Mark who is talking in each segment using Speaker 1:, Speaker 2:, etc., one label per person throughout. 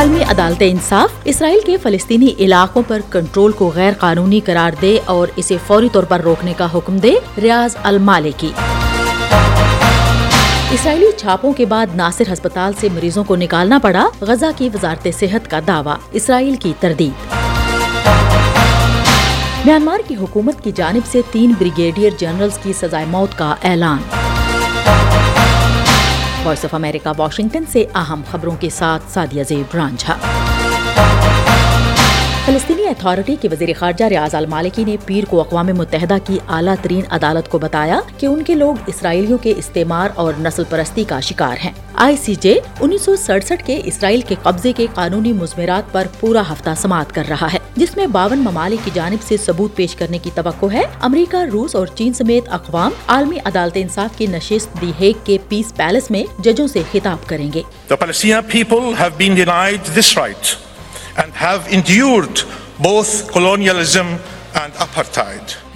Speaker 1: عالمی عدالت انصاف اسرائیل کے فلسطینی علاقوں پر کنٹرول کو غیر قانونی قرار دے اور اسے فوری طور پر روکنے کا حکم دے ریاض المالکی۔ اسرائیلی چھاپوں کے بعد ناصر ہسپتال سے مریضوں کو نکالنا پڑا، غزہ کی وزارت صحت کا دعویٰ، اسرائیل کی تردید۔ میانمار کی حکومت کی جانب سے تین بریگیڈیئر جنرلز کی سزائے موت کا اعلان۔ وائس آف امریکہ، واشنگٹن سے اہم خبروں کے ساتھ سادیہ زیب رانجھا فلسطینی اتھارٹی کے وزیر خارجہ ریاض المالکی نے پیر کو اقوام متحدہ کی اعلیٰ ترین عدالت کو بتایا کہ ان کے لوگ اسرائیلیوں کے استعمار اور نسل پرستی کا شکار ہیں۔ آئی سی جے انیس سو سڑسٹھ کے اسرائیل کے قبضے کے قانونی مضمرات پر پورا ہفتہ سماعت کر رہا ہے۔ جس میں باون ممالک کی جانب سے ثبوت پیش کرنے کی توقع ہے امریکہ، روس اور چین سمیت اقوام عالمی عدالت انصاف کی نشست دی ہیگ کے پیس پیلس میں ججوں سے خطاب کریں گے
Speaker 2: and have endured both colonialism.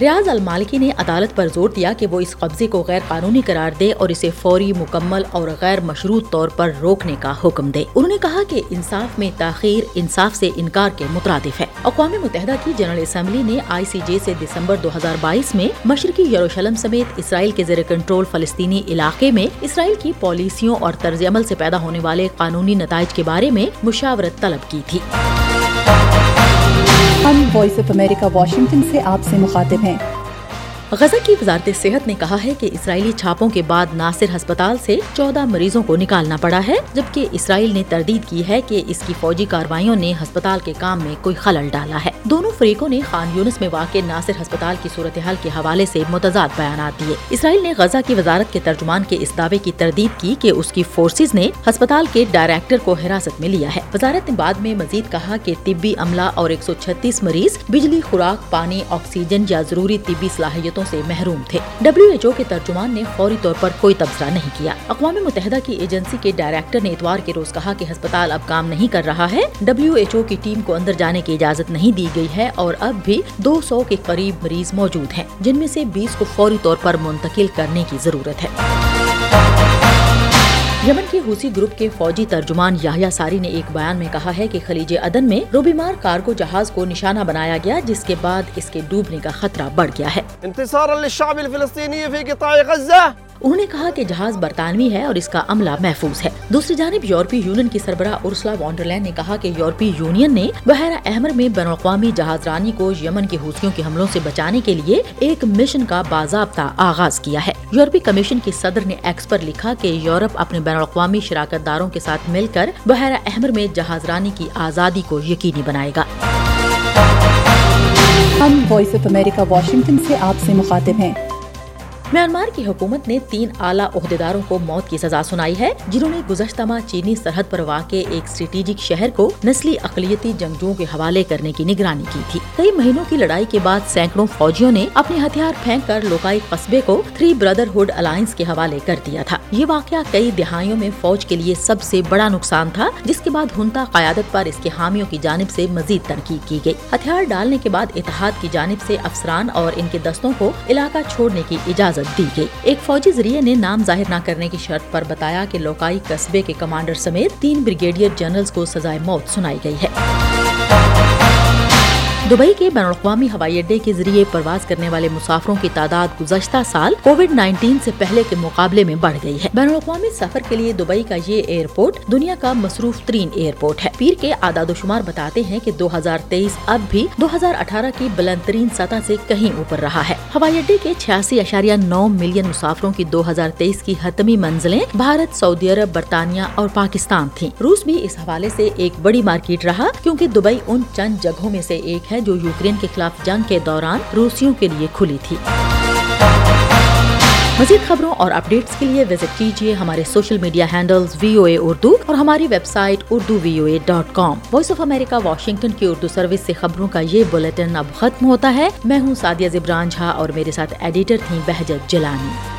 Speaker 1: ریاض المالکی نے عدالت پر زور دیا کہ وہ اس قبضے کو غیر قانونی قرار دے اور اسے فوری مکمل اور غیر مشروط طور پر روکنے کا حکم دے۔ انہوں نے کہا کہ انصاف میں تاخیر، انصاف سے انکار کے مترادف ہے۔ اقوام متحدہ کی جنرل اسمبلی نے آئی سی جے سے دسمبر دو ہزار بائیس میں مشرقی یروشلم سمیت اسرائیل کے زیر کنٹرول فلسطینی علاقے میں اسرائیل کی پالیسیوں اور طرز عمل سے پیدا ہونے والے قانونی نتائج کے بارے میں مشاورت طلب کی تھی۔
Speaker 3: ہم وائس آف امریکہ واشنگٹن سے آپ سے مخاطب ہیں۔
Speaker 1: غزہ کی وزارت صحت نے کہا ہے کہ اسرائیلی چھاپوں کے بعد ناصر ہسپتال سے چودہ مریضوں کو نکالنا پڑا ہے، جبکہ اسرائیل نے تردید کی ہے کہ اس کی فوجی کاروائیوں نے ہسپتال کے کام میں کوئی خلل ڈالا ہے۔ دونوں فریقوں نے خان یونس میں واقع ناصر ہسپتال کی صورتحال کے حوالے سے متضاد بیانات دیے۔ اسرائیل نے غزہ کی وزارت کے ترجمان کے اس دعوے کی تردید کی کہ اس کی فورسز نے ہسپتال کے ڈائریکٹر کو حراست میں لیا ہے۔ وزارت نے بعد میں مزید کہا کہ طبی عملہ اور ایک سو چھتیس مریض، بجلی، خوراک، پانی، آکسیجن یا ضروری طبی صلاحیت صلاحیتوں سے محروم تھے۔ ڈبلیو ایچ او کے ترجمان نے فوری طور پر کوئی تبصرہ نہیں کیا۔ اقوام متحدہ کی ایجنسی کے ڈائریکٹر نے اتوار کے روز کہا کہ ہسپتال اب کام نہیں کر رہا ہے۔ ڈبلیو ایچ او کی ٹیم کو اندر جانے کی اجازت نہیں دی گئی ہے اور اب بھی دو سو کے قریب مریض موجود ہیں، جن میں سے بیس کو فوری طور پر منتقل کرنے کی ضرورت ہے۔ یمن کے حوثی گروپ کے فوجی ترجمان یاہیا ساری نے ایک بیان میں کہا ہے کہ خلیج عدن میں روبیمار کارگو جہاز کو نشانہ بنایا گیا، جس کے بعد اس کے ڈوبنے کا خطرہ بڑھ گیا ہے۔ انہوں نے کہا کہ جہاز برطانوی ہے اور اس کا عملہ محفوظ ہے۔ دوسری جانب یورپی یونین کی سربراہ ارسلا وانڈرلینڈ نے کہا کہ یورپی یونین نے بحیرہ احمر میں بین الاقوامی جہاز رانی کو یمن کے حوثیوں کے حملوں سے بچانے کے لیے ایک مشن کا باضابطہ آغاز کیا ہے۔ یورپی کمیشن کی صدر نے ایکس پر لکھا کہ یورپ اپنے بین الاقوامی شراکت داروں کے ساتھ مل کر بحیرہ احمر میں جہاز رانی کی آزادی کو یقینی بنائے گا۔
Speaker 3: ہم وائس آف امریکہ واشنگٹن سے آپ سے مخاطب ہیں۔
Speaker 1: میانمار کی حکومت نے تین اعلیٰ عہدیداروں کو موت کی سزا سنائی ہے، جنہوں نے گزشتہ ماہ چینی سرحد پر واقع ایک اسٹریٹجک شہر کو نسلی اقلیتی جنگجوؤں کے حوالے کرنے کی نگرانی کی تھی۔ کئی مہینوں کی لڑائی کے بعد سینکڑوں فوجیوں نے اپنے ہتھیار پھینک کر لوکائی قصبے کو تھری بردر ہوڈ الائنس کے حوالے کر دیا تھا۔ یہ واقعہ کئی دہائیوں میں فوج کے لیے سب سے بڑا نقصان تھا، جس کے بعد ہنتا قیادت پر اس کے حامیوں کی جانب سے مزید تنقید کی گئی۔ ہتھیار ڈالنے کے بعد اتحاد کی جانب سے افسران اور ان کے دستوں کو علاقہ چھوڑنے کی اجازت اجازت دی گئی۔ ایک فوجی ذریعے نے نام ظاہر نہ کرنے کی شرط پر بتایا کہ لوکائی قصبے کے کمانڈر سمیت تین بریگیڈیئر جنرلز کو سزائے موت سنائی گئی ہے۔ دبئی کے بین الاقوامی ہوائی اڈے کے ذریعے پرواز کرنے والے مسافروں کی تعداد گزشتہ سال کووڈ نائنٹین سے پہلے کے مقابلے میں بڑھ گئی ہے۔ بین الاقوامی سفر کے لیے دبئی کا یہ ایئرپورٹ دنیا کا مصروف ترین ایئرپورٹ ہے۔ پیر کے اعداد و شمار بتاتے ہیں کہ دو ہزار تیئیس اب بھی دو ہزار اٹھارہ کی بلند ترین سطح سے کہیں اوپر رہا ہے۔ ہوائی اڈے کے چھیاسی اشاریہ نو ملین مسافروں کی دو ہزار تیئیس کی حتمی منزلیں بھارت، سعودی عرب، برطانیہ اور پاکستان تھیں۔ روس بھی اس حوالے سے ایک بڑی مارکیٹ رہا کیونکہ دبئی ان چند جگہوں میں سے ایک ہے۔ ہے جو یوکرین کے خلاف جنگ کے دوران روسیوں کے لیے کھلی تھی۔ مزید خبروں اور اپڈیٹس کے لیے وزٹ کیجیے ہمارے social media handles V O A Urdu اور ہماری website Urdu V O A dot com. Voice of America, Washington کی اردو سروس سے خبروں کا یہ بلٹن اب ختم ہوتا ہے۔ میں ہوں سادیہ زبران جھا اور میرے ساتھ ایڈیٹر تھیں بہجت جلانی